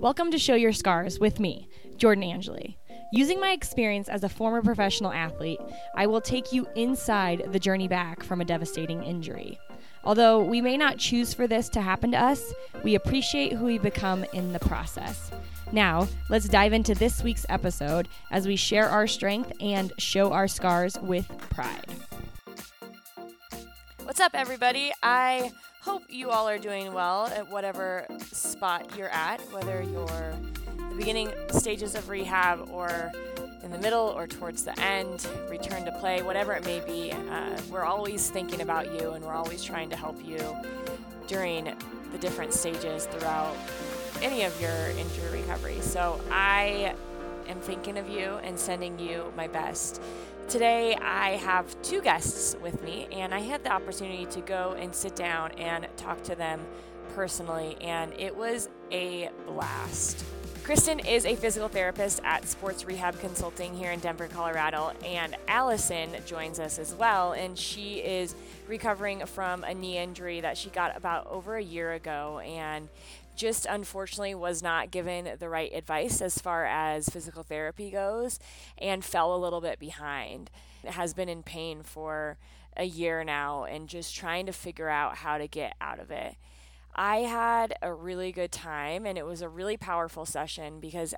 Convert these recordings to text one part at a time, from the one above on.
Welcome to Show Your Scars with me, Jordan Angeli. Using my experience as a former professional athlete, I will take you inside the journey back from a devastating injury. Although we may not choose for this to happen to us, we appreciate who we become in the process. Now, let's dive into this week's episode as we share our strength and show our scars with pride. What's up, everybody? I hope you all are doing well at whatever spot you're at, whether you're the beginning stages of rehab or in the middle or towards the end, return to play, whatever it may be. Uh, we're always thinking about you and we're always trying to help you during the different stages throughout any of your injury recovery. So I am thinking of you and sending you my best. Today, I have two guests with me, and I had the opportunity to go and sit down and talk to them personally, and it was a blast. Kristen is a physical therapist at Sports Rehab Consulting here in Denver, Colorado, and Allison joins us as well, and she is recovering from a knee injury that she got about over a year ago, and just unfortunately was not given the right advice as far as physical therapy goes and fell a little bit behind. Has been in pain for a year now and just trying to figure out how to get out of it. I had a really good time and it was a really powerful session because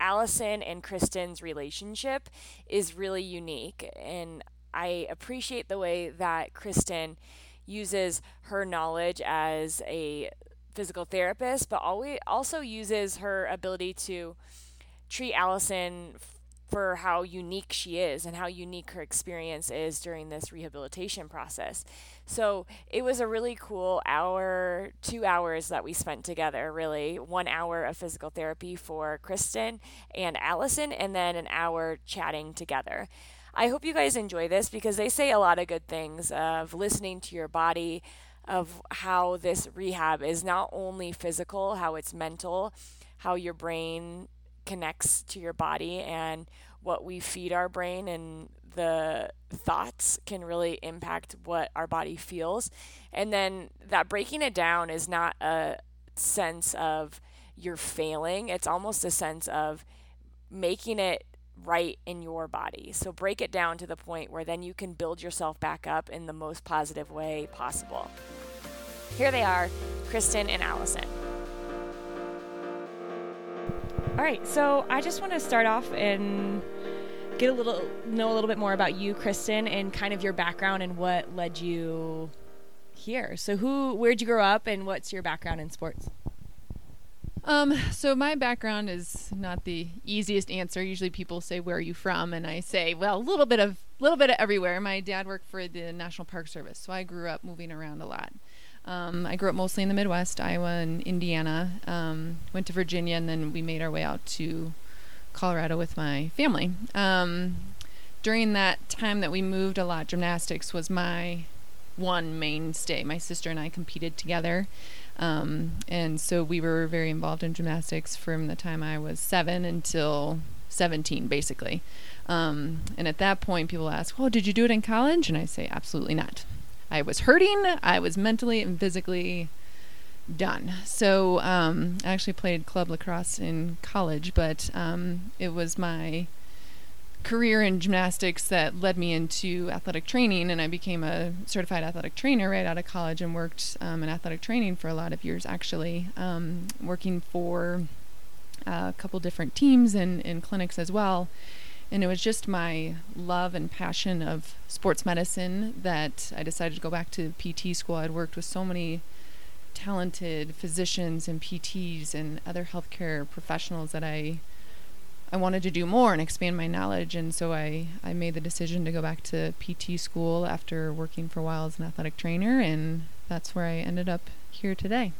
Allison and Kristen's relationship is really unique and I appreciate the way that Kristen uses her knowledge as a physical therapist, but always also uses her ability to treat Allison for how unique she is and how unique her experience is during this rehabilitation process. So it was a really cool hour, two hours that we spent together, really. One hour of physical therapy for Kristen and Allison, and then an hour chatting together. I hope you guys enjoy this because they say a lot of good things of listening to your body, of how this rehab is not only physical, how it's mental, how your brain connects to your body, and what we feed our brain and the thoughts can really impact what our body feels. And then that breaking it down is not a sense of you're failing, it's almost a sense of making it right in your body. So break it down to the point where then you can build yourself back up in the most positive way possible. Here they are, Kristen and Allison. All right, so I just want to start off and get a little know a little bit more about you, Kristen, and kind of your background and what led you here. So who where'd you grow up and what's your background in sports? Um, so my background is not the easiest answer. Usually people say, "Where are you from?" and I say, "Well, a little bit of little bit of everywhere." My dad worked for the National Park Service, so I grew up moving around a lot. Um, I grew up mostly in the Midwest, Iowa and Indiana. Um, went to Virginia, and then we made our way out to Colorado with my family. Um, during that time that we moved a lot, gymnastics was my one mainstay. My sister and I competed together. Um, and so we were very involved in gymnastics from the time I was seven until 17, basically. Um, and at that point, people ask, Well, did you do it in college? And I say, Absolutely not. I was hurting. I was mentally and physically done. So um, I actually played club lacrosse in college, but um, it was my career in gymnastics that led me into athletic training, and I became a certified athletic trainer right out of college and worked um, in athletic training for a lot of years, actually, um, working for a couple different teams and, and clinics as well. And it was just my love and passion of sports medicine that I decided to go back to PT school. I'd worked with so many talented physicians and PTs and other healthcare professionals that I I wanted to do more and expand my knowledge and so I, I made the decision to go back to PT school after working for a while as an athletic trainer and that's where I ended up here today.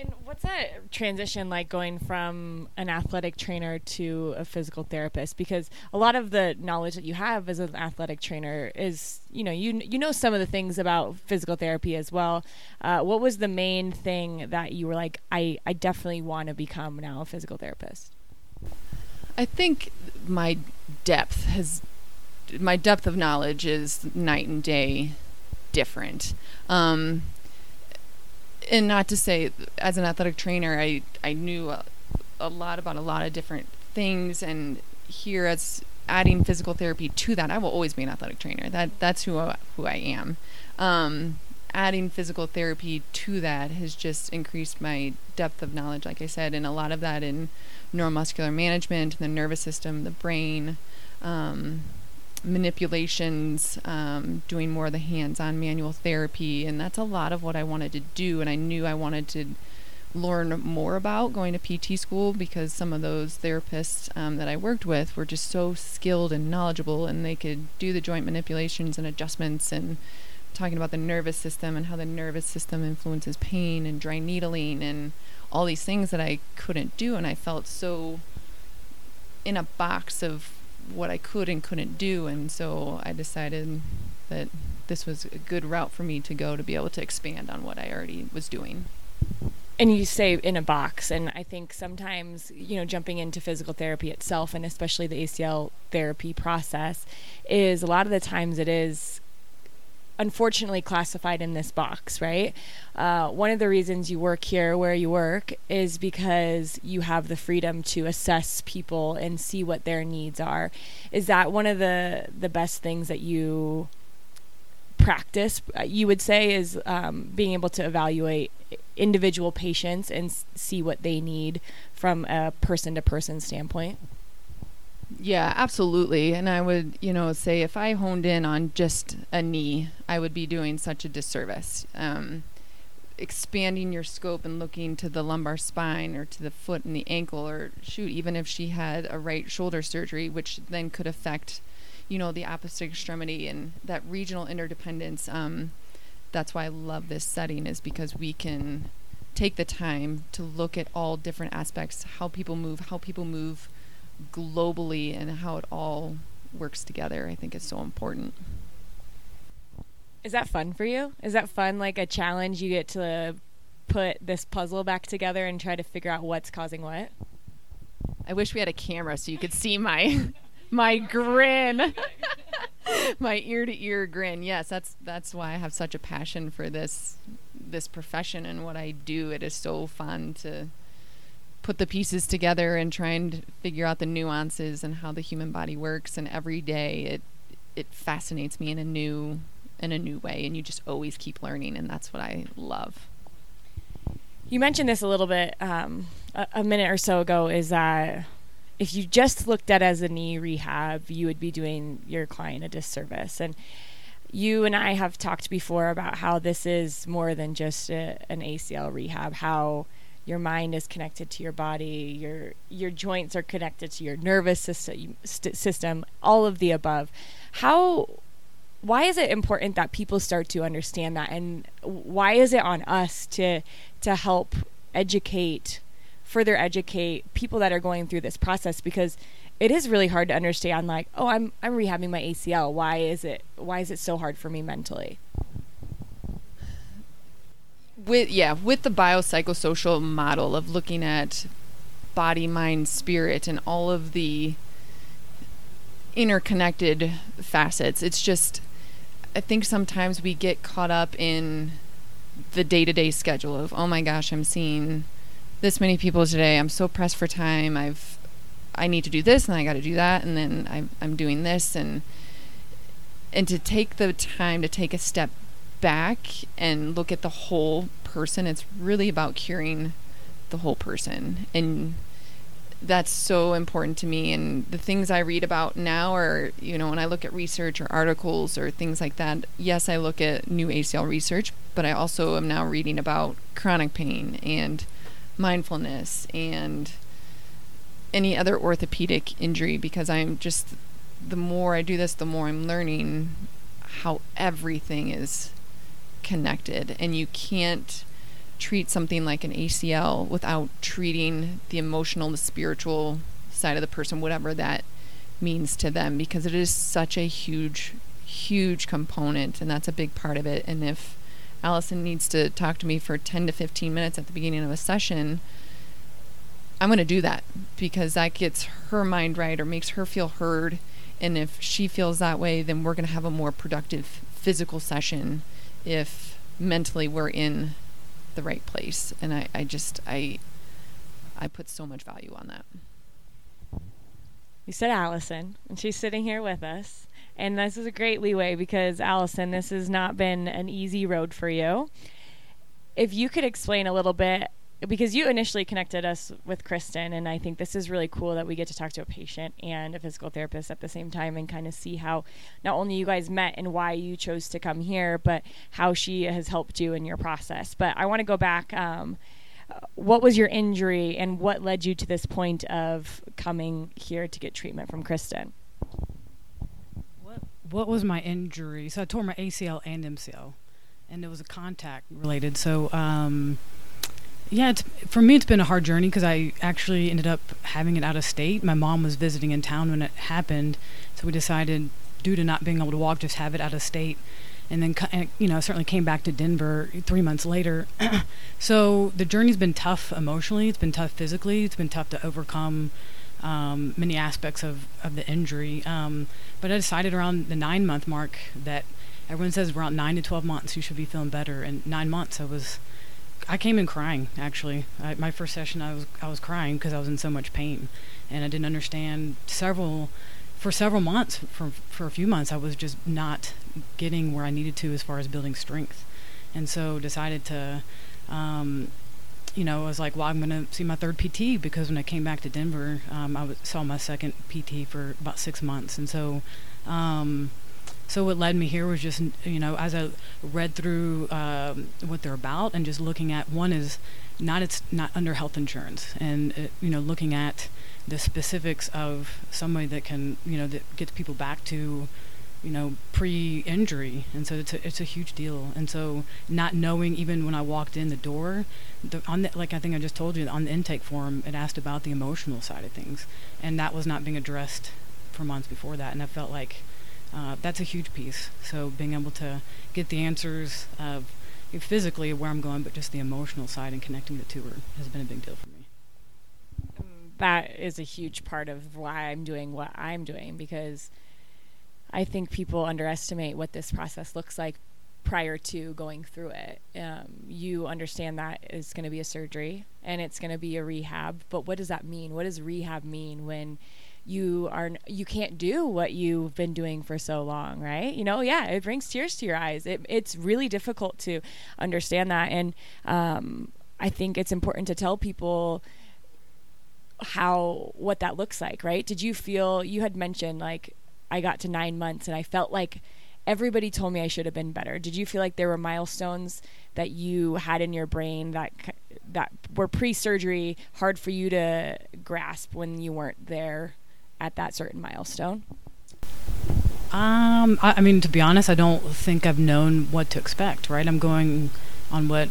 And what's that transition like going from an athletic trainer to a physical therapist? Because a lot of the knowledge that you have as an athletic trainer is, you know, you you know some of the things about physical therapy as well. Uh, what was the main thing that you were like, I I definitely want to become now a physical therapist? I think my depth has my depth of knowledge is night and day different. Um, and not to say as an athletic trainer I I knew uh, a lot about a lot of different things and here as adding physical therapy to that, I will always be an athletic trainer. That that's who I, who I am. Um, adding physical therapy to that has just increased my depth of knowledge, like I said, and a lot of that in neuromuscular management, and the nervous system, the brain, um, manipulations, um, doing more of the hands-on manual therapy, and that's a lot of what I wanted to do, and I knew I wanted to learn more about going to PT school because some of those therapists um, that I worked with were just so skilled and knowledgeable, and they could do the joint manipulations and adjustments and talking about the nervous system and how the nervous system influences pain and dry needling and all these things that I couldn't do, and I felt so in a box of what I could and couldn't do, and so I decided that this was a good route for me to go to be able to expand on what I already was doing. And you say in a box and i think sometimes you know jumping into physical therapy itself and especially the acl therapy process is a lot of the times it is unfortunately classified in this box right? Uh, one of the reasons you work here where you work is because you have the freedom to assess people and see what their needs are. Is that one of the the best things that you practice uh, you would say is um, being able to evaluate individual patients and see what they need from a person to person standpoint yeah absolutely. And i would you know say if i honed in on just a knee i would be doing such a disservice. Um, expanding your scope and looking to the lumbar spine or to the foot and the ankle or shoot even if she had a right shoulder surgery which then could affect you know the opposite extremity and that regional interdependence um, that's why i love this setting is because we can take the time to look at all different aspects how people move how people move globally and how it all works together i think is so important. Is that fun for you? Is that fun like a challenge you get to put this puzzle back together and try to figure out what's causing what? I wish we had a camera so you could see my my grin. My ear to ear grin. Yes that's that's why i have such a passion for this this profession and what i do. It is so fun to put the pieces together and try and figure out the nuances and how the human body works and every day it it fascinates me in a new in a new way and you just always keep learning and that's what i love you mentioned this a little bit um, a, a minute or so ago is that if you just looked at as a knee rehab, you would be doing your client a disservice. And you and I have talked before about how this is more than just a, an ACL rehab, how your mind is connected to your body, your your joints are connected to your nervous system, st- system all of the above. How why is it important that people start to understand that? And why is it on us to to help educate further educate people that are going through this process? Because it is really hard to understand like oh i'm i'm rehabbing my acl why is it why is it so hard for me mentally with yeah with the biopsychosocial model of looking at body mind spirit and all of the interconnected facets it's just i think sometimes we get caught up in the day-to-day schedule of oh my gosh i'm seeing this many people today. I'm so pressed for time. I've I need to do this and I got to do that and then I'm I'm doing this and and to take the time to take a step back and look at the whole person. It's really about curing the whole person and that's so important to me and the things I read about now are you know when I look at research or articles or things like that yes I look at new ACL research but I also am now reading about chronic pain and mindfulness and any other orthopedic injury because I'm just the more I do this, the more I'm learning how everything is connected and you can't treat something like an ACL without treating the emotional, the spiritual side of the person, whatever that means to them, because it is such a huge, huge component, and that's a big part of it. And if Allison needs to talk to me for 10 to 15 minutes at the beginning of a session, I'm going to do that because that gets her mind right or makes her feel heard. And if she feels that way, then we're going to have a more productive physical session if mentally we're in the right place. And I, I just, I, I put so much value on that. You said Allison, and she's sitting here with us. And this is a great leeway because, Allison, this has not been an easy road for you. If you could explain a little bit, because you initially connected us with Kristen, and I think this is really cool that we get to talk to a patient and a physical therapist at the same time and kind of see how not only you guys met and why you chose to come here, but how she has helped you in your process. But I want to go back. Um, what was your injury and what led you to this point of coming here to get treatment from Kristen? What What was my injury? So I tore my ACL and MCL, and it was a contact related. So um, yeah, for me it's been a hard journey because I actually ended up having it out of state. My mom was visiting in town when it happened, so we decided, due to not being able to walk, just have it out of state and then you know certainly came back to Denver three months later. so the journey's been tough emotionally. It's been tough physically. It's been tough to overcome um, many aspects of of the injury. Um, but I decided around the nine month mark that everyone says around nine to twelve months you should be feeling better. And nine months I was. I came in crying actually. I, my first session I was I was crying because I was in so much pain, and I didn't understand several for several months, for for a few months, I was just not getting where I needed to as far as building strength, and so decided to, um, you know, I was like, well, I'm going to see my third PT because when I came back to Denver, um, I w- saw my second PT for about six months, and so. Um, so what led me here was just you know as I read through um, what they're about and just looking at one is not it's not under health insurance. And uh, you know looking at the specifics of somebody that can, you know, that gets people back to, you know, pre-injury, and so it's a, it's a huge deal. And so not knowing even when I walked in the door, the, on the, like I think I just told you on the intake form, it asked about the emotional side of things, and that was not being addressed for months before that, and I felt like uh, that's a huge piece. So being able to get the answers of physically where I'm going, but just the emotional side and connecting the two has been a big deal for me that is a huge part of why I'm doing what I'm doing because I think people underestimate what this process looks like prior to going through it. Um, you understand that it's going to be a surgery and it's going to be a rehab, but what does that mean? What does rehab mean when you are you can't do what you've been doing for so long, right? You know, yeah, it brings tears to your eyes. It, it's really difficult to understand that, and um, I think it's important to tell people how what that looks like, right? Did you feel you had mentioned like I got to 9 months and I felt like everybody told me I should have been better. Did you feel like there were milestones that you had in your brain that that were pre-surgery hard for you to grasp when you weren't there at that certain milestone? Um, I, I mean, to be honest, I don't think I've known what to expect. Right, I'm going on what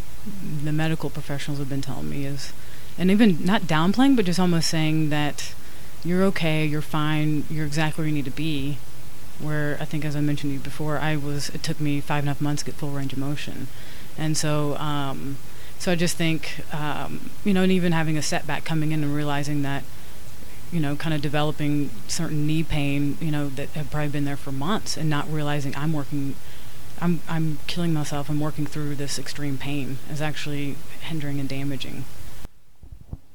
the medical professionals have been telling me is and even not downplaying, but just almost saying that you're okay, you're fine, you're exactly where you need to be. Where I think, as I mentioned to you before, I was. It took me five and a half months to get full range of motion, and so um, so I just think um, you know, and even having a setback coming in and realizing that you know, kind of developing certain knee pain, you know, that had probably been there for months, and not realizing I'm working, I'm I'm killing myself. I'm working through this extreme pain is actually hindering and damaging.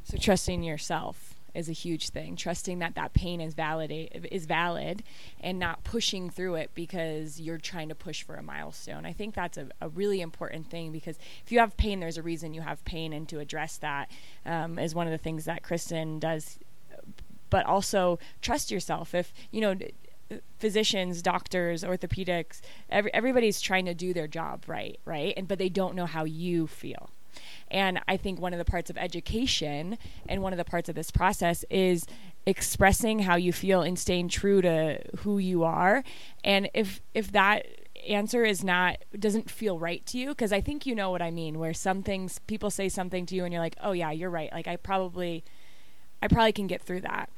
So trusting yourself is a huge thing. Trusting that that pain is valid is valid, and not pushing through it because you're trying to push for a milestone. I think that's a, a really important thing because if you have pain, there's a reason you have pain, and to address that um, is one of the things that Kristen does. But also trust yourself. If you know physicians, doctors, orthopedics, every, everybody's trying to do their job right, right? And but they don't know how you feel. And I think one of the parts of education and one of the parts of this process is expressing how you feel and staying true to who you are. And if if that answer is not doesn't feel right to you because I think you know what I mean where some things people say something to you and you're like, "Oh yeah, you're right." Like I probably I probably can get through that.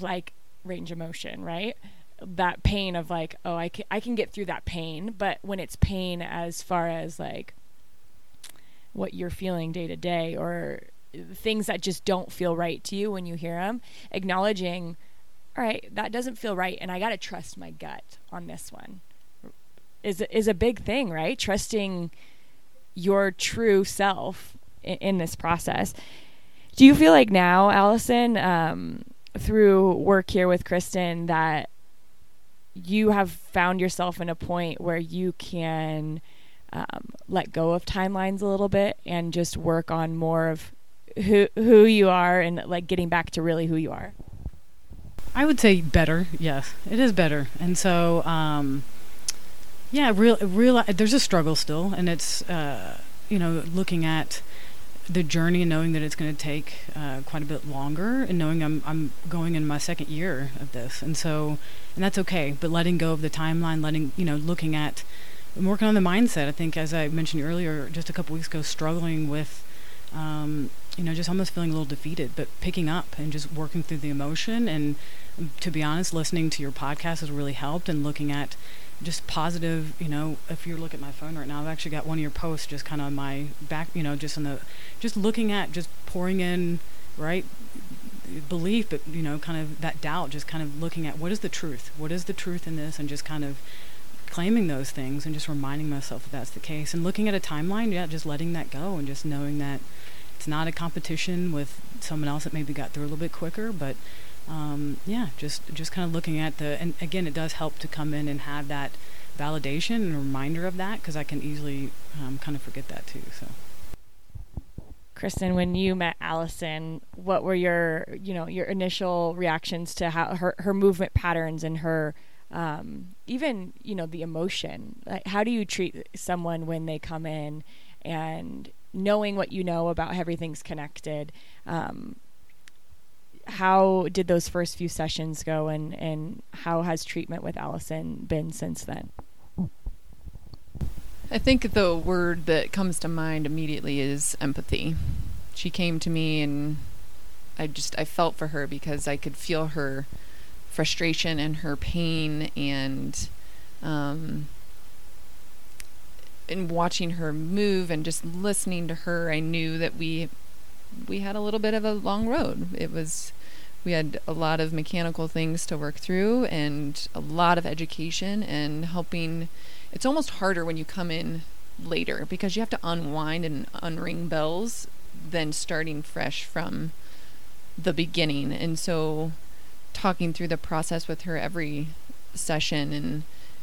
Like range of motion, right? That pain of like, "Oh, I can I can get through that pain." But when it's pain as far as like what you're feeling day to day or things that just don't feel right to you when you hear them, acknowledging, all right, that doesn't feel right, and I got to trust my gut on this one. Is is a big thing, right? Trusting your true self in, in this process. Do you feel like now, Allison, um, through work here with Kristen, that you have found yourself in a point where you can um, let go of timelines a little bit and just work on more of who who you are and like getting back to really who you are? I would say better. Yes, it is better. And so, um, yeah, real, real. There's a struggle still, and it's uh, you know looking at the journey and knowing that it's going to take uh, quite a bit longer, and knowing I'm I'm going in my second year of this, and so and that's okay. But letting go of the timeline, letting you know, looking at, I'm working on the mindset. I think, as I mentioned earlier, just a couple weeks ago, struggling with. Um, you know, just almost feeling a little defeated, but picking up and just working through the emotion. And to be honest, listening to your podcast has really helped and looking at just positive, you know, if you look at my phone right now, I've actually got one of your posts just kind of on my back, you know, just in the, just looking at, just pouring in, right, belief, but, you know, kind of that doubt, just kind of looking at what is the truth? What is the truth in this? And just kind of claiming those things and just reminding myself that that's the case. And looking at a timeline, yeah, just letting that go and just knowing that it's not a competition with someone else that maybe got through a little bit quicker, but um, yeah, just just kind of looking at the and again, it does help to come in and have that validation and reminder of that because I can easily um, kind of forget that too. So. Kristen, when you met Allison, what were your, you know, your initial reactions to how her, her movement patterns and her, um, even, you know, the emotion? Like, how do you treat someone when they come in and knowing what you know about everything's connected? Um, how did those first few sessions go and, and how has treatment with Allison been since then? I think the word that comes to mind immediately is empathy. She came to me and I just I felt for her because I could feel her frustration and her pain and um in watching her move and just listening to her I knew that we we had a little bit of a long road. It was we had a lot of mechanical things to work through and a lot of education and helping it's almost harder when you come in later because you have to unwind and unring bells than starting fresh from the beginning. And so talking through the process with her every session and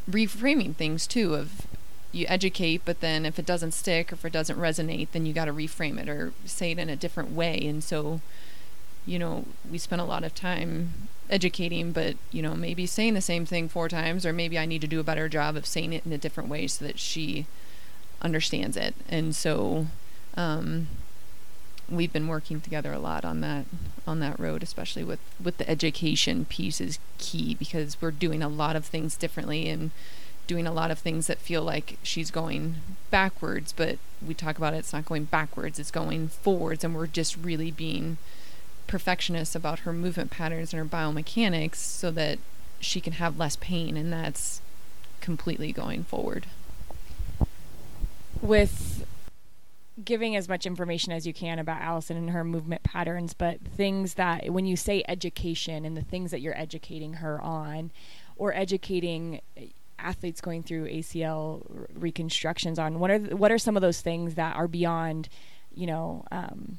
reframing things too of you educate but then if it doesn't stick or if it doesn't resonate then you got to reframe it or say it in a different way. And so you know, we spent a lot of time educating, but, you know, maybe saying the same thing four times, or maybe I need to do a better job of saying it in a different way so that she understands it. And so, um, we've been working together a lot on that on that road especially with with the education piece is key because we're doing a lot of things differently and doing a lot of things that feel like she's going backwards but we talk about it, it's not going backwards it's going forwards and we're just really being perfectionist about her movement patterns and her biomechanics so that she can have less pain and that's completely going forward. With giving as much information as you can about Allison and her movement patterns, but things that when you say education and the things that you're educating her on, or educating athletes going through ACL reconstructions on, what are what are some of those things that are beyond, you know, um,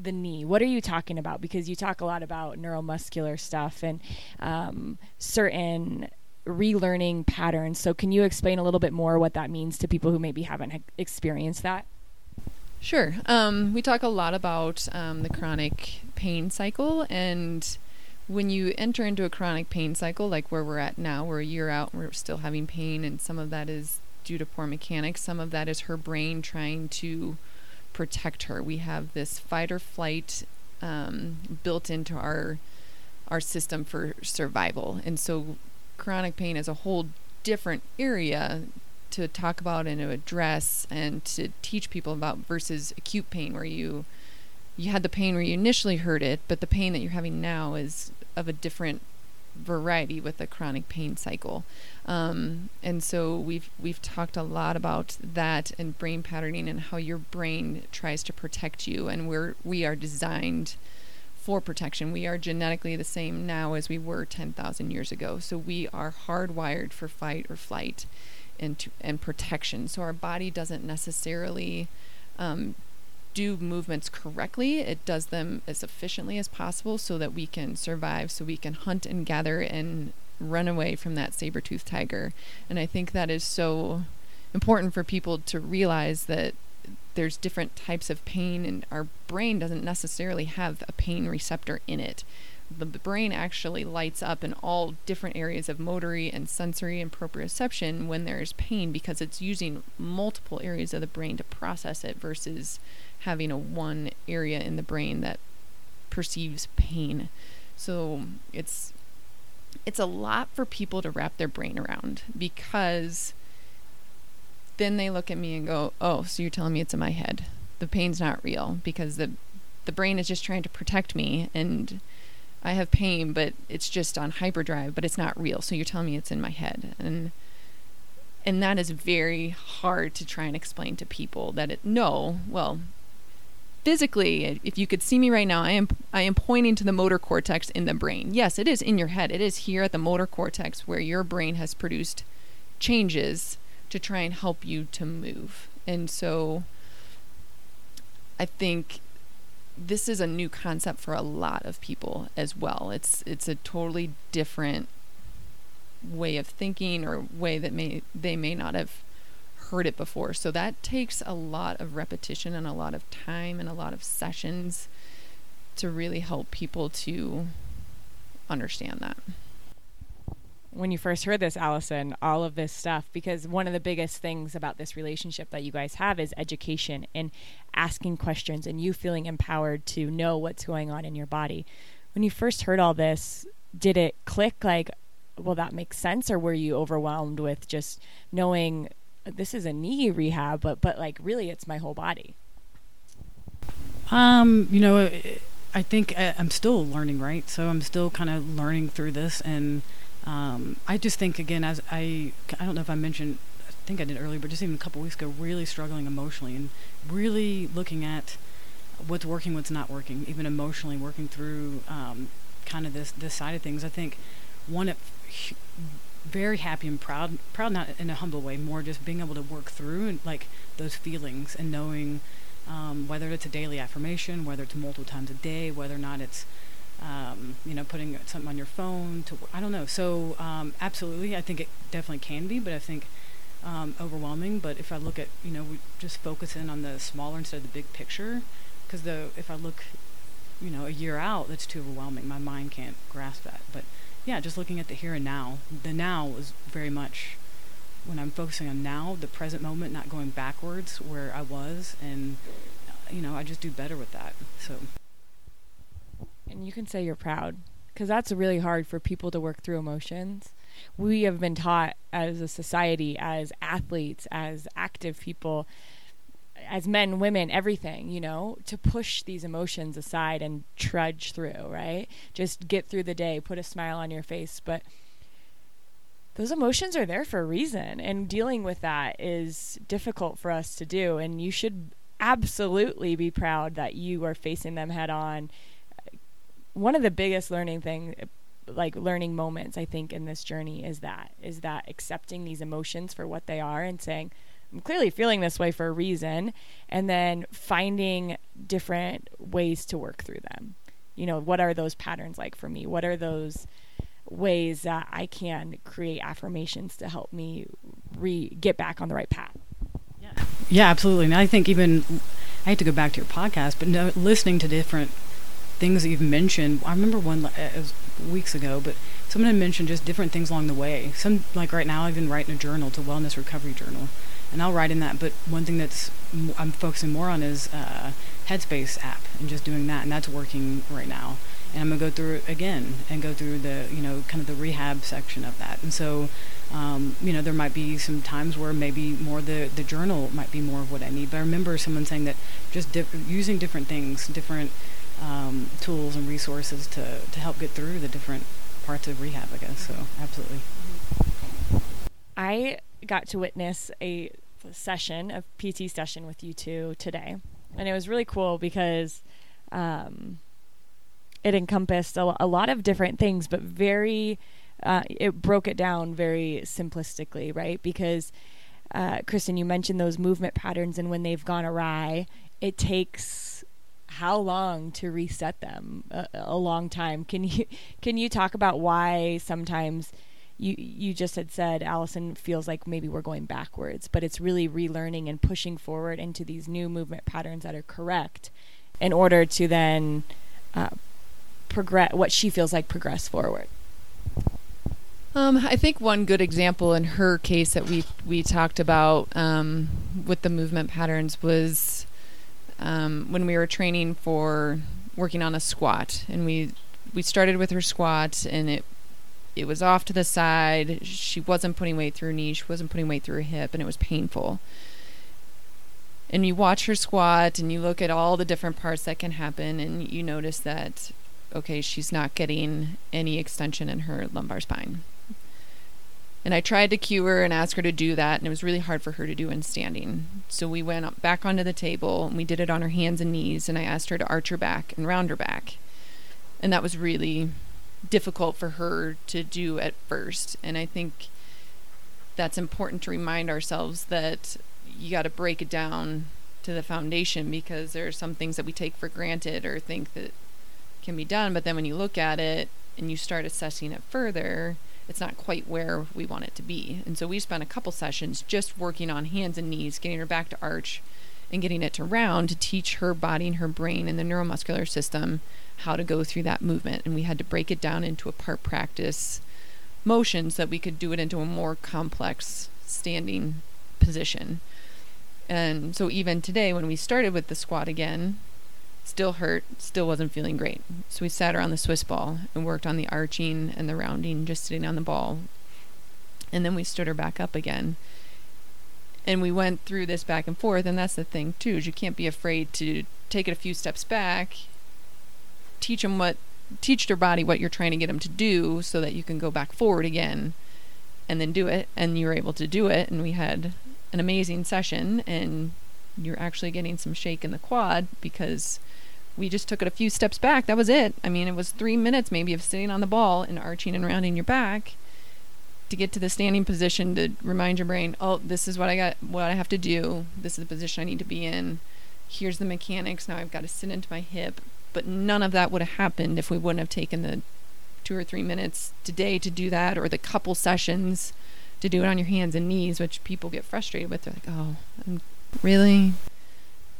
the knee. What are you talking about? Because you talk a lot about neuromuscular stuff and um, certain relearning patterns. So, can you explain a little bit more what that means to people who maybe haven't experienced that? Sure. Um, we talk a lot about um, the chronic pain cycle, and when you enter into a chronic pain cycle, like where we're at now, we're a year out, we're still having pain, and some of that is due to poor mechanics. Some of that is her brain trying to protect her. We have this fight or flight um, built into our our system for survival, and so chronic pain is a whole different area to talk about and to address and to teach people about versus acute pain where you you had the pain where you initially heard it, but the pain that you're having now is of a different variety with a chronic pain cycle. Um, and so we've we've talked a lot about that and brain patterning and how your brain tries to protect you, and we're we are designed for protection. We are genetically the same now as we were 10,000 years ago. So we are hardwired for fight or flight and to, and protection. So our body doesn't necessarily um, do movements correctly, it does them as efficiently as possible so that we can survive, so we can hunt and gather and run away from that saber-toothed tiger. And I think that is so important for people to realize that there's different types of pain and our brain doesn't necessarily have a pain receptor in it the brain actually lights up in all different areas of motory and sensory and proprioception when there's pain because it's using multiple areas of the brain to process it versus having a one area in the brain that perceives pain. So it's it's a lot for people to wrap their brain around because then they look at me and go, "Oh, so you're telling me it's in my head. The pain's not real because the the brain is just trying to protect me and I have pain, but it's just on hyperdrive, but it's not real. So you're telling me it's in my head. And and that is very hard to try and explain to people that it no, well, physically, if you could see me right now, I am I am pointing to the motor cortex in the brain. Yes, it is in your head. It is here at the motor cortex where your brain has produced changes to try and help you to move. And so I think this is a new concept for a lot of people as well. It's it's a totally different way of thinking or way that may they may not have heard it before. So that takes a lot of repetition and a lot of time and a lot of sessions to really help people to understand that when you first heard this, Allison, all of this stuff, because one of the biggest things about this relationship that you guys have is education and asking questions and you feeling empowered to know what's going on in your body. When you first heard all this, did it click like, well, that makes sense? Or were you overwhelmed with just knowing this is a knee rehab, but, but like really it's my whole body? Um, you know, I think uh, I'm still learning, right? So I'm still kind of learning through this and, um, I just think again, as I, I don't know if I mentioned, I think I did earlier, but just even a couple weeks ago, really struggling emotionally and really looking at what's working, what's not working, even emotionally working through um, kind of this this side of things. I think one, very happy and proud, proud not in a humble way, more just being able to work through and like those feelings and knowing um, whether it's a daily affirmation, whether it's multiple times a day, whether or not it's um, you know, putting something on your phone to, I don't know. So, um, absolutely, I think it definitely can be, but I think um, overwhelming. But if I look at, you know, we just focus in on the smaller instead of the big picture, because the if I look, you know, a year out, that's too overwhelming. My mind can't grasp that. But yeah, just looking at the here and now, the now is very much when I'm focusing on now, the present moment, not going backwards where I was, and uh, you know, I just do better with that. So. And you can say you're proud because that's really hard for people to work through emotions. We have been taught as a society, as athletes, as active people, as men, women, everything, you know, to push these emotions aside and trudge through, right? Just get through the day, put a smile on your face. But those emotions are there for a reason. And dealing with that is difficult for us to do. And you should absolutely be proud that you are facing them head on one of the biggest learning things, like learning moments I think in this journey is that is that accepting these emotions for what they are and saying clearly feeling this way for a reason and then finding different ways to work through them. You know, what are those patterns like for me? What are those ways that I can create affirmations to help me re get back on the right path? Yeah. Yeah, absolutely. And I think even I had to go back to your podcast, but no, listening to different things that you've mentioned. I remember one uh, weeks ago, but someone to mention just different things along the way. Some like right now, I've been writing a journal, it's a wellness recovery journal, and I'll write in that. But one thing that's I'm focusing more on is uh, Headspace app and just doing that, and that's working right now. And I'm gonna go through it again and go through the you know kind of the rehab section of that. And so, um, you know, there might be some times where maybe more the the journal might be more of what I need. But I remember someone saying that just using different things, different um, tools and resources to, to help get through the different of rehab, I guess. So, absolutely. I got to witness a session, a PT session with you two today. And it was really cool because um, it encompassed a, a, lot of different things, but very, uh, it broke it down very simplistically, right? Because, uh, Kristen, you mentioned those movement patterns and when they've gone awry it takes how long to reset them? A, a long time. Can you can you talk about why sometimes you you just had said Allison feels like maybe we're going backwards, but it's really relearning and pushing forward into these new movement patterns that are correct in order to then uh, progress what she feels like progress forward. Um, I think one good example in her case that we we talked about um, with the movement patterns was um, when we were training for working on a squat, and we we started with her squat, and it it was off to the side. She wasn't putting weight through her knee. She wasn't putting weight through her hip, and it was painful. And you watch her squat, and you look at all the different parts that can happen, and you notice that okay, she's not getting any extension in her lumbar spine. And I tried to cue her and ask her to do that, and it was really hard for her to do in standing. So we went back onto the table and we did it on her hands and knees, and I asked her to arch her back and round her back. And that was really difficult for her to do at first. And I think that's important to remind ourselves that you got to break it down to the foundation because there are some things that we take for granted or think that can be done. But then when you look at it and you start assessing it further, it's not quite where we want it to be. And so we spent a couple sessions just working on hands and knees, getting her back to arch and getting it to round to teach her body and her brain and the neuromuscular system how to go through that movement. And we had to break it down into a part practice motion so that we could do it into a more complex standing position. And so even today, when we started with the squat again, still hurt, still wasn't feeling great. So we sat around the Swiss ball and worked on the arching and the rounding, just sitting on the ball. And then we stood her back up again. And we went through this back and forth, and that's the thing too, is you can't be afraid to take it a few steps back, teach them what teach their body what you're trying to get them to do so that you can go back forward again and then do it and you were able to do it and we had an amazing session and you're actually getting some shake in the quad because we just took it a few steps back. That was it. I mean, it was three minutes maybe of sitting on the ball and arching and rounding your back to get to the standing position to remind your brain, oh, this is what I got, what I have to do. This is the position I need to be in. Here's the mechanics. Now I've got to sit into my hip. But none of that would have happened if we wouldn't have taken the two or three minutes today to do that or the couple sessions to do it on your hands and knees, which people get frustrated with. They're like, oh, I'm really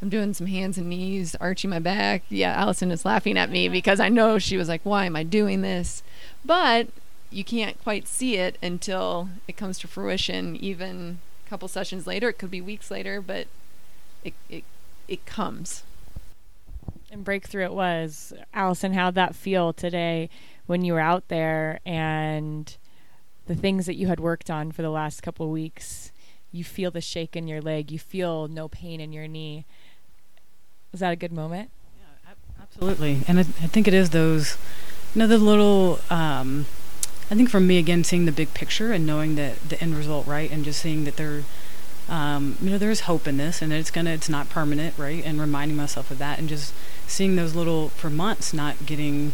I'm doing some hands and knees, arching my back. Yeah, Allison is laughing at me because I know she was like, why am I doing this? But you can't quite see it until it comes to fruition, even a couple sessions later. It could be weeks later, but it, it, it comes. And breakthrough it was. Allison, how'd that feel today when you were out there and the things that you had worked on for the last couple of weeks? You feel the shake in your leg, you feel no pain in your knee was that a good moment? Yeah, absolutely. And I, I think it is those, you know, the little. Um, I think for me again, seeing the big picture and knowing that the end result, right, and just seeing that there, um, you know, there's hope in this, and it's gonna, it's not permanent, right, and reminding myself of that, and just seeing those little for months not getting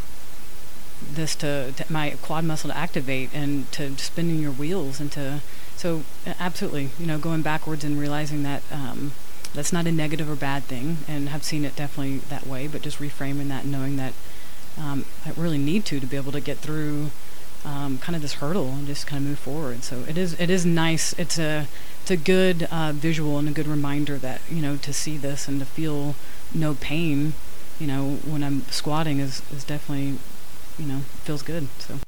this to, to, my quad muscle to activate and to spinning your wheels and to so absolutely you know going backwards and realizing that um, that's not a negative or bad thing, and have seen it definitely that way. But just reframing that, and knowing that um, I really need to to be able to get through um, kind of this hurdle and just kind of move forward. So it is it is nice. It's a it's a good uh, visual and a good reminder that you know to see this and to feel no pain. You know when I'm squatting is is definitely you know feels good. So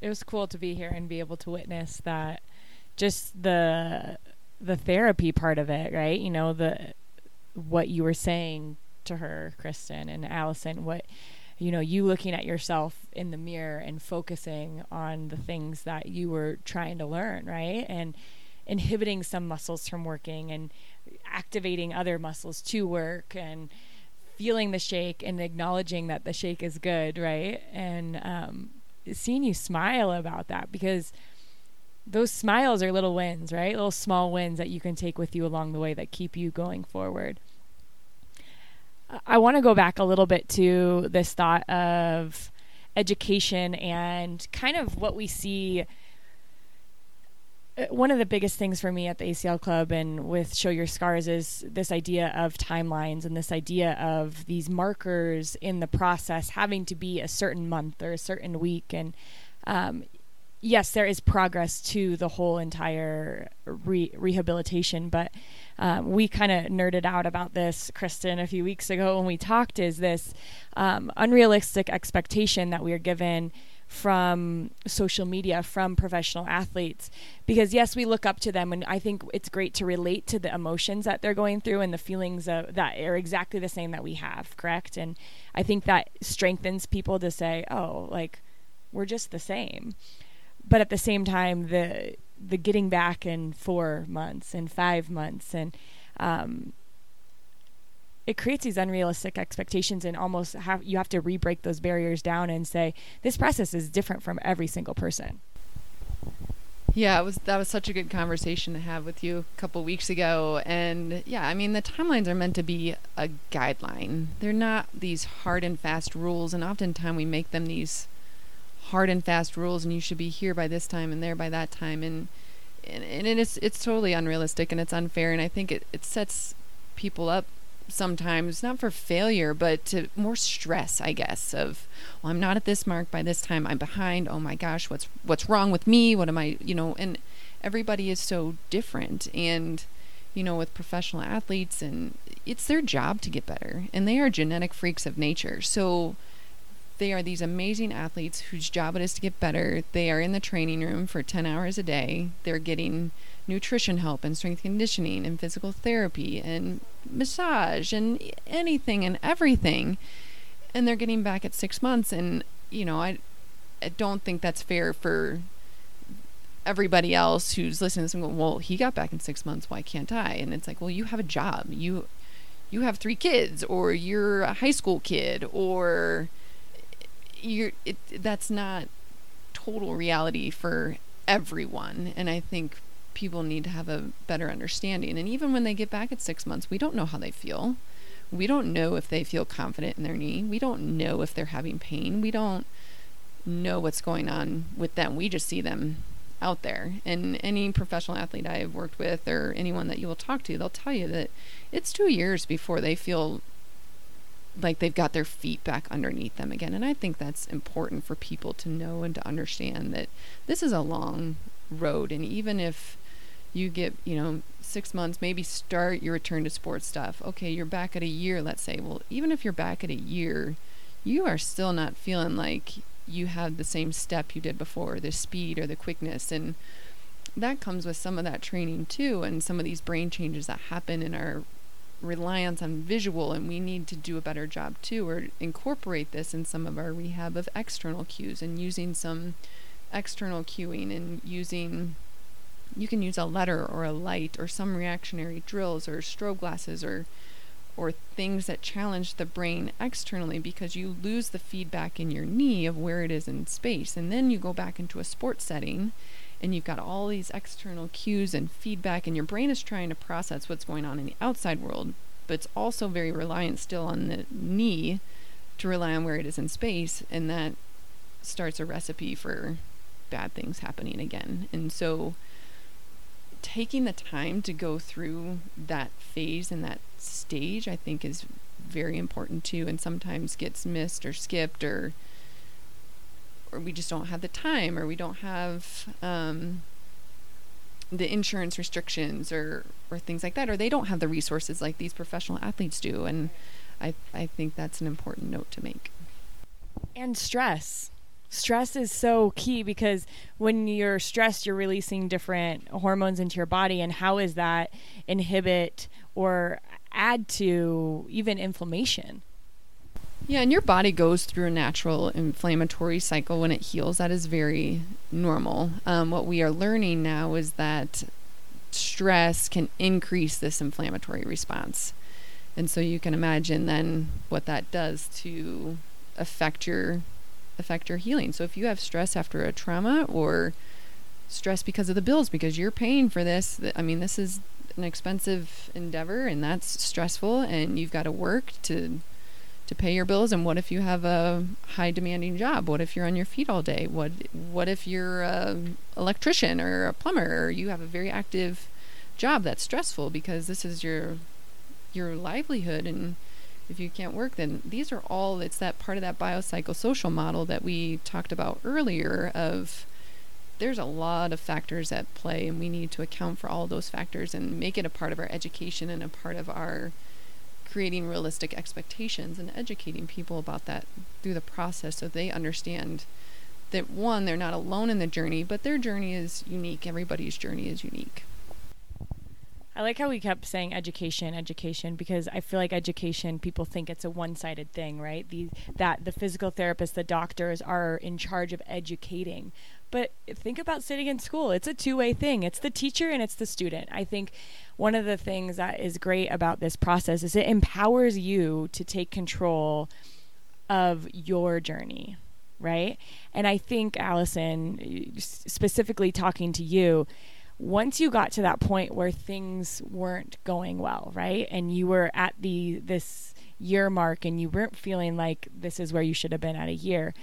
it was cool to be here and be able to witness that just the the therapy part of it, right? You know, the what you were saying to her, Kristen and Allison, what you know, you looking at yourself in the mirror and focusing on the things that you were trying to learn, right? And inhibiting some muscles from working and activating other muscles to work and feeling the shake and acknowledging that the shake is good, right? And um, seeing you smile about that because those smiles are little wins, right? Little small wins that you can take with you along the way that keep you going forward. I want to go back a little bit to this thought of education and kind of what we see one of the biggest things for me at the ACL Club and with Show Your Scars is this idea of timelines and this idea of these markers in the process having to be a certain month or a certain week. And um, yes, there is progress to the whole entire re- rehabilitation, but um, we kind of nerded out about this, Kristen, a few weeks ago when we talked. Is this um, unrealistic expectation that we are given? From social media from professional athletes. Because yes we look up to them and i think it's great to relate to the emotions that they're going through and the feelings of, that are exactly the same that we have correct? And i think that strengthens people to say oh like we're just the same. But at the same time, the the getting back in four months and five months and um, it creates these unrealistic expectations and almost have you have to re-break those barriers down and say this process is different from every single person. Yeah, it was that was such a good conversation to have with you a couple weeks ago and yeah, I mean the timelines are meant to be a guideline. They're not these hard and fast rules and oftentimes we make them these hard and fast rules and you should be here by this time and there by that time and and, and it's it's totally unrealistic and it's unfair and I think it, it sets people up sometimes not for failure but to more stress I guess of well I'm not at this mark by this time. I'm behind. Oh my gosh what's what's wrong with me? What am I you know and everybody is so different. And you know with professional athletes and it's their job to get better. And they are genetic freaks of nature. So they are these amazing athletes whose job it is to get better. They are in the training room for 10 hours a day. They're getting nutrition help and strength conditioning and physical therapy and massage and anything and everything. And they're getting back at six months. And, you know, I, I don't think that's fair for everybody else who's listening to this and go, well, he got back in six months. Why can't I? And it's like, well, you have a job. You, you have three kids or you're a high school kid or you're it, that's not total reality for everyone and i think people need to have a better understanding. And even when they get back at 6 months we don't know how they feel. We don't know if they feel confident in their knee. We don't know if they're having pain. We don't know what's going on with them. We just see them out there. And any professional athlete i've worked with or anyone that you will talk to they'll tell you that it's 2 years before they feel like they've got their feet back underneath them again. And I think that's important for people to know and to understand that this is a long road. And even if you get, you know, six months, maybe start your return to sports stuff. Okay, you're back at a year, let's say. Well, even if you're back at a year, you are still not feeling like you had the same step you did before, the speed or the quickness. And that comes with some of that training too, and some of these brain changes that happen in our reliance on visual and we need to do a better job too or incorporate this in some of our rehab of external cues and using some external cueing and using you can use a letter or a light or some reactionary drills or strobe glasses or or things that challenge the brain externally because you lose the feedback in your knee of where it is in space. And then you go back into a sports setting and you've got all these external cues and feedback, and your brain is trying to process what's going on in the outside world, but it's also very reliant still on the knee to rely on where it is in space, and that starts a recipe for bad things happening again. And so, taking the time to go through that phase and that stage, I think, is very important too, and sometimes gets missed or skipped or or we just don't have the time or we don't have um, the insurance restrictions or or things like that or they don't have the resources like these professional athletes do and I I think that's an important note to make. And stress. Stress is so key because when you're stressed you're releasing different hormones into your body and how is that inhibit or add to even inflammation? Yeah, and your body goes through a natural inflammatory cycle when it heals. That is very normal. Um, what we are learning now is that stress can increase this inflammatory response. And so you can imagine then what that does to affect your affect your healing. So if you have stress after a trauma or stress because of the bills because you're paying for this, I mean this is an expensive endeavor and that's stressful and you've got to work to to pay your bills? And what if you have a high demanding job? What if you're on your feet all day? What what if you're a electrician or a plumber or you have a very active job that's stressful because this is your your livelihood? And if you can't work then these are all it's that part of that biopsychosocial model that we talked about earlier of there's a lot of factors at play and we need to account for all those factors and make it a part of our education and a part of our creating realistic expectations and educating people about that through the process so they understand that one they're not alone in the journey but their journey is unique everybody's journey is unique I like how we kept saying education, education, because I feel like education, people think it's a one-sided thing, right? The that the physical therapists, the doctors are in charge of educating. But think about sitting in school. It's a two-way thing. It's the teacher and it's the student. I think one of the things that is great about this process is it empowers you to take control of your journey, right? And I think Allison, specifically talking to you, once you got to that point where things weren't going well, right? And you were at the this year mark and you weren't feeling like this is where you should have been at a year,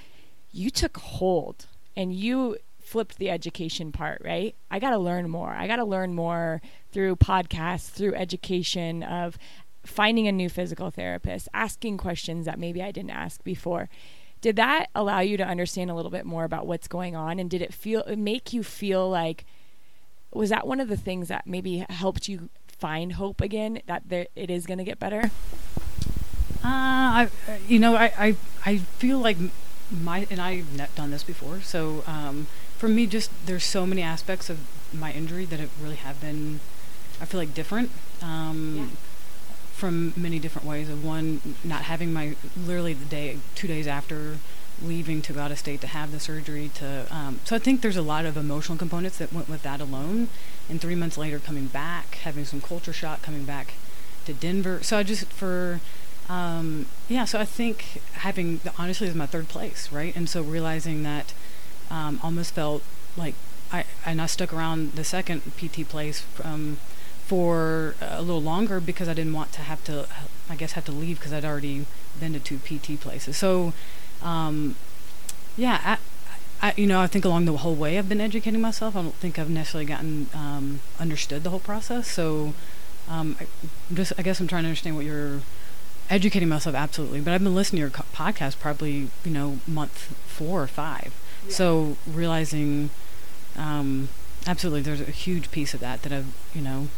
you took hold and you flipped the education part, right? I got to learn more. I got to learn more through podcasts, through education of finding a new physical therapist, asking questions that maybe I didn't ask before. Did that allow you to understand a little bit more about what's going on and did it feel make you feel like was that one of the things that maybe helped you find hope again that there, it is going to get better? Uh, I, you know, I, I, I feel like my, and I've done this before. So, um, for me, just there's so many aspects of my injury that have really have been, I feel like different, um, yeah. from many different ways. Of one, not having my literally the day, two days after leaving to go out of state to have the surgery to um, so i think there's a lot of emotional components that went with that alone and three months later coming back having some culture shock coming back to denver so i just for um, yeah so i think having honestly is my third place right and so realizing that um, almost felt like i and i stuck around the second pt place um, for a little longer because i didn't want to have to i guess have to leave because i'd already been to two pt places so um, yeah, I, I, you know, I think along the whole way I've been educating myself. I don't think I've necessarily gotten um, understood the whole process. So, um, I just I guess I'm trying to understand what you're educating myself absolutely. But I've been listening to your podcast probably you know month four or five. Yeah. So realizing, um, absolutely, there's a huge piece of that that I've you know,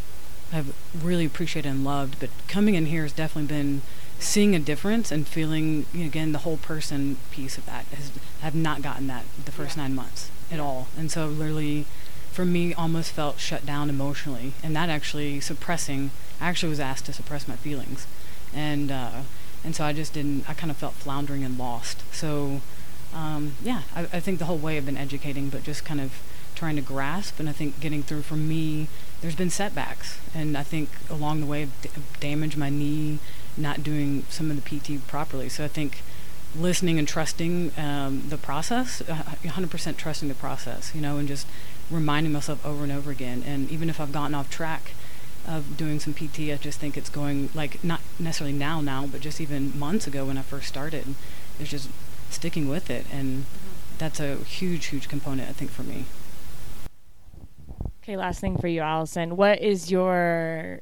I've really appreciated and loved. But coming in here has definitely been seeing a difference and feeling you know, again the whole person piece of that has have not gotten that the first yeah. nine months at all and so literally for me almost felt shut down emotionally and that actually suppressing I actually was asked to suppress my feelings and uh, and so I just didn't I kind of felt floundering and lost so um, yeah I, I think the whole way I've been educating but just kind of trying to grasp and I think getting through for me there's been setbacks and I think along the way I've damaged my knee not doing some of the PT properly. So I think listening and trusting um, the process, uh, 100% trusting the process, you know, and just reminding myself over and over again. And even if I've gotten off track of doing some PT, I just think it's going like not necessarily now, now, but just even months ago when I first started. It's just sticking with it, and mm-hmm. that's a huge, huge component I think for me. Okay, last thing for you, Allison. What is your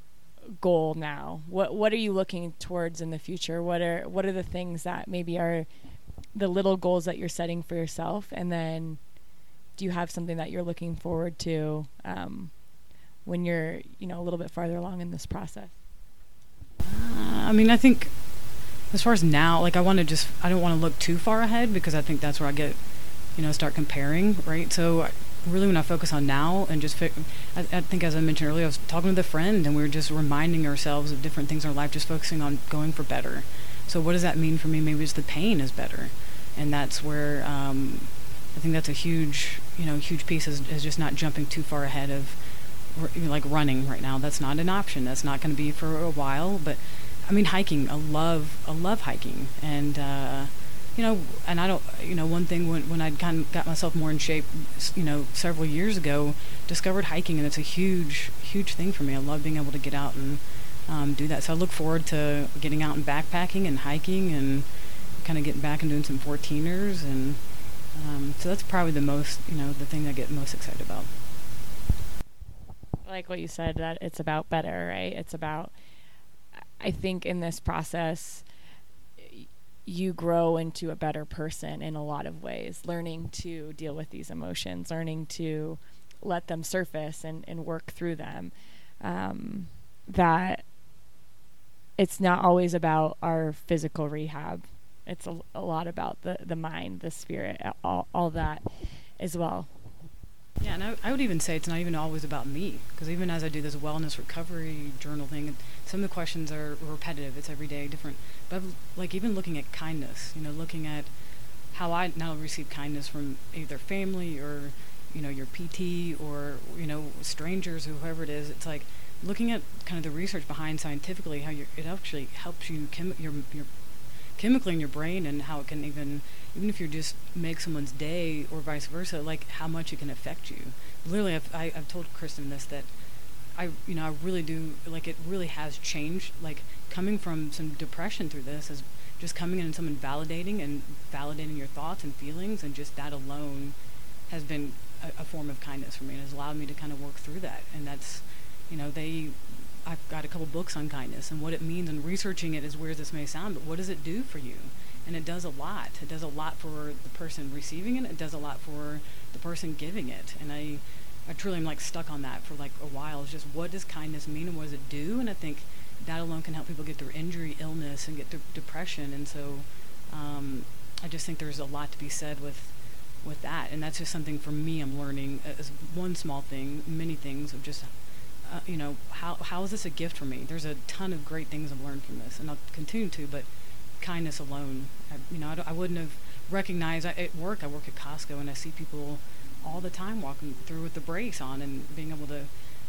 goal now? What what are you looking towards in the future? What are what are the things that maybe are the little goals that you're setting for yourself, and then do you have something that you're looking forward to um, when you're you know a little bit farther along in this process? Uh, I mean, I think as far as now, like I want to just I don't want to look too far ahead because I think that's where I get you know start comparing, right? So really when I focus on now and just, fi- I, I, think as I mentioned earlier, I was talking with a friend and we were just reminding ourselves of different things in our life, just focusing on going for better. So what does that mean for me? Maybe it's the pain is better, and that's where um, I think that's a huge, you know, huge piece is, is just not jumping too far ahead of like running right now. That's not an option. That's not going to be for a while. But I mean, hiking. I love, I love hiking, and. Uh, you know, and I don't, you know, one thing when, when I kind of got myself more in shape, you know, several years ago, discovered hiking, and it's a huge, huge thing for me. I love being able to get out and um, do that. So I look forward to getting out and backpacking and hiking and kind of getting back and doing some 14ers and um, so that's probably the most you know the thing I get most excited about. Like what you said that it's about better, right? It's about I think in this process you grow into a better person in a lot of ways, learning to deal with these emotions, learning to let them surface and, and work through them. Um, that it's not always about our physical rehab. It's a, a lot about the, the mind, the spirit, all, all that as well. Yeah, and I, I would even say it's not even always about me, because even as I do this wellness recovery journal thing, some of the questions are repetitive. It's every day different. But like even looking at kindness, you know, looking at how I now receive kindness from either family or you know your PT or you know strangers or whoever it is. It's like looking at kind of the research behind scientifically how it actually helps you chem- your your chemically in your brain and how it can even even if you just make someone's day or vice versa like how much it can affect you. Literally I've, I, i have told kristen this that i you know i really do like it really has changed like coming from some depression through this is just coming in and someone validating and validating your thoughts and feelings and just that alone has been a, a form of kindness for me and has allowed me to kind of work through that. And that's you know they I've got a couple books on kindness and what it means, and researching it as weird as this may sound, but what does it do for you? And it does a lot. It does a lot for the person receiving it. It does a lot for the person giving it. And I, I truly am like stuck on that for like a while. It's just what does kindness mean and what does it do? And I think that alone can help people get through injury, illness, and get through depression. And so, um, I just think there's a lot to be said with with that. And that's just something for me I'm learning as one small thing, many things of just uh, you know, how how is this a gift for me? There's a ton of great things I've learned from this, and I'll continue to. But kindness alone, I, you know, I, I wouldn't have recognized. I, at work, I work at Costco, and I see people all the time walking through with the brace on and being able to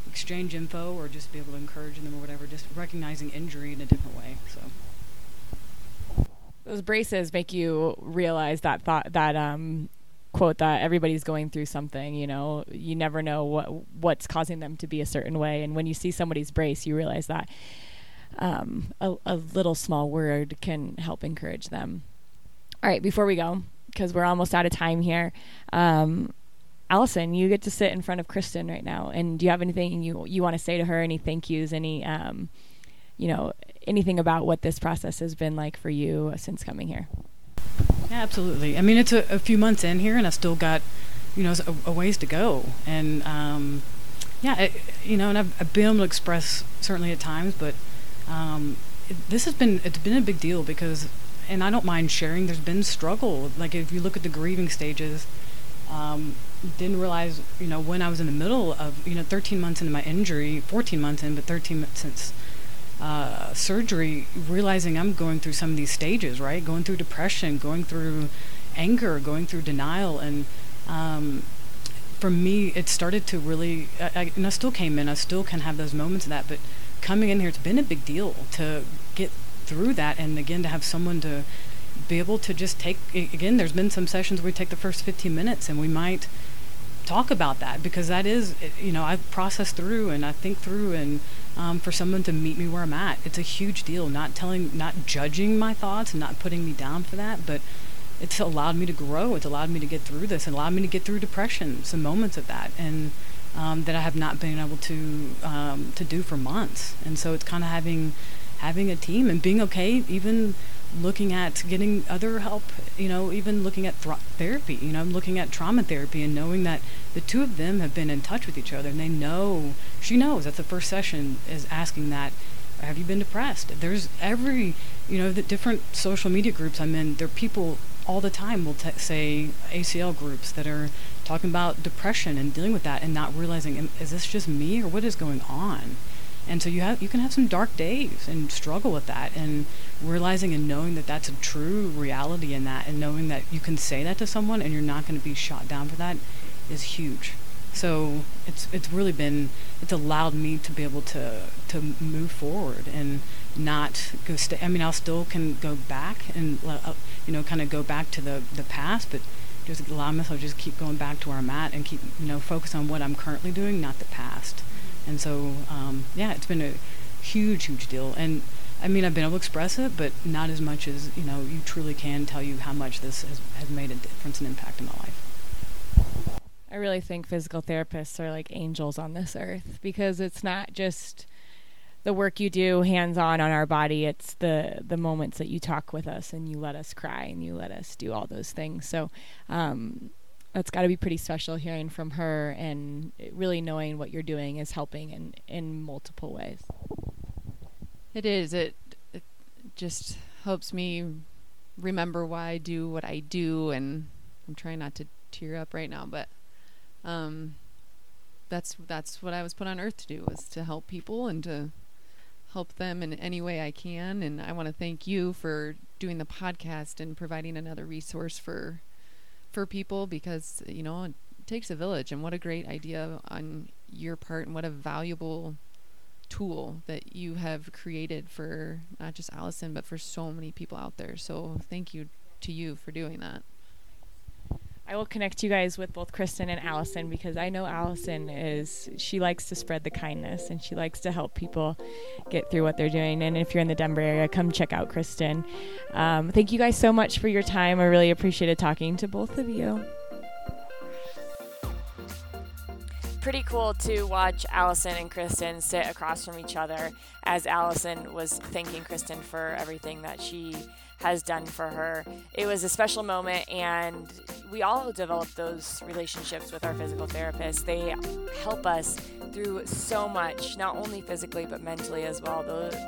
exchange info or just be able to encourage them or whatever. Just recognizing injury in a different way. So those braces make you realize that thought that um, quote that everybody's going through something you know you never know what what's causing them to be a certain way. And when you see somebody's brace you realize that um, a, a little small word can help encourage them. All right before we go because we're almost out of time here um, allison you get to sit in front of kristen right now. And do you have anything you you want to say to her? Any thank yous? Any um, you know anything about what this process has been like for you since coming here yeah, absolutely. I mean, it's a, a few months in here, and I still got, you know, a, a ways to go. And um, yeah, it, you know, and I've, I've, been able to express certainly at times, but um, it, this has been it's been a big deal because, and I don't mind sharing. There's been struggle. Like if you look at the grieving stages, um, didn't realize, you know, when I was in the middle of, you know, 13 months into my injury, 14 months in, but 13 months since uh, surgery, realizing I'm going through some of these stages, right? Going through depression, going through anger, going through denial, and um, for me, it started to really. I, I, and I still came in. I still can have those moments of that, but coming in here, it's been a big deal to get through that, and again to have someone to be able to just take. Again, there's been some sessions where we take the first 15 minutes, and we might talk about that because that is, you know, I've processed through and I think through and um, for someone to meet me where I'm at. It's a huge deal. Not telling, not judging my thoughts and not putting me down for that, but it's allowed me to grow. It's allowed me to get through this and allowed me to get through depression, some moments of that, and um, that I have not been able to um, to do for months. And so it's kind of having having a team and being okay, even looking at getting other help, you know, even looking at therapy, you know, I'm looking at trauma therapy and knowing that the two of them have been in touch with each other and they know, she knows that the first session is asking that, have you been depressed? There's every, you know, the different social media groups I'm in, there are people all the time will t- say ACL groups that are talking about depression and dealing with that and not realizing, is this just me or what is going on? And so you have you can have some dark days and struggle with that and realizing and knowing that that's a true reality in that and knowing that you can say that to someone and you're not going to be shot down for that is huge. So it's it's really been it's allowed me to be able to to move forward and not go stay I mean I'll still can go back and uh, you know kind of go back to the the past but just allow myself to just keep going back to where I'm at and keep you know focus on what I'm currently doing not the past and so, um, yeah, it's been a huge, huge deal. And I mean, I've been able to express it, but not as much as you know. You truly can tell you how much this has, has made a difference and impact in my life. I really think physical therapists are like angels on this earth because it's not just the work you do hands on on our body it's the the moments that you talk with us and you let us cry and you let us do all those things so um, that's got to be pretty special hearing from her and really knowing what you're doing is helping in in multiple ways it is it, it just helps me remember why I do what I do and I'm trying not to tear up right now but um that's that's what I was put on earth to do was to help people and to help them in any way I can. And I want to thank you for doing the podcast and providing another resource for for people because you know it takes a village. And what a great idea on your part, and what a valuable tool that you have created for not just Allison but for so many people out there. So thank you to you for doing that. I will connect you guys with both Kristen and Allison because I know Allison is she likes to spread the kindness and she likes to help people get through what they're doing. And if you're in the Denver area, come check out Kristen. Um, thank you guys so much for your time. I really appreciated talking to both of you. Pretty cool to watch Allison and Kristen sit across from each other as Allison was thanking Kristen for everything that she has done for her. It was a special moment, and we all develop those relationships with our physical therapists. They help us through so much, not only physically but mentally as well.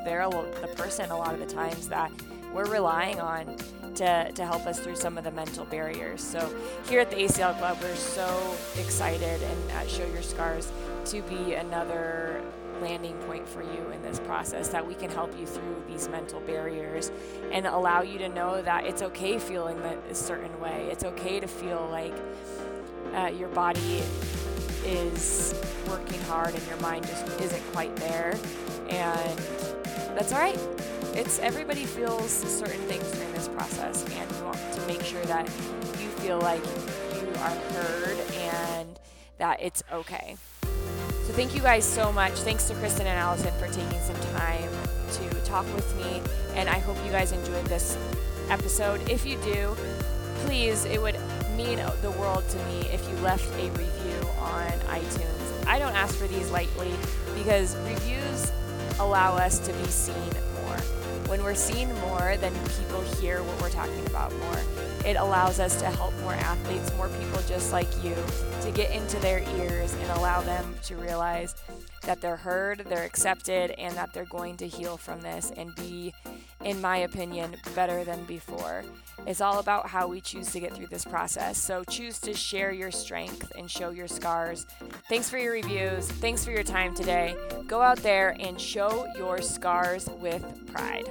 They're the person a lot of the times that we're relying on to, to help us through some of the mental barriers. So, here at the ACL Club, we're so excited and at Show Your Scars to be another landing point for you in this process that we can help you through these mental barriers and allow you to know that it's okay feeling that a certain way. It's okay to feel like uh, your body is working hard and your mind just isn't quite there. And that's all right. It's everybody feels certain things during this process, and we want to make sure that you feel like you are heard and that it's okay. So thank you guys so much. Thanks to Kristen and Allison for taking some time to talk with me. And I hope you guys enjoyed this episode. If you do, please, it would mean the world to me if you left a review on iTunes. I don't ask for these lightly because reviews allow us to be seen more. When we're seen more, then people hear what we're talking about more. It allows us to help more athletes, more people just like you, to get into their ears and allow them to realize that they're heard, they're accepted, and that they're going to heal from this and be, in my opinion, better than before. It's all about how we choose to get through this process. So choose to share your strength and show your scars. Thanks for your reviews. Thanks for your time today. Go out there and show your scars with pride.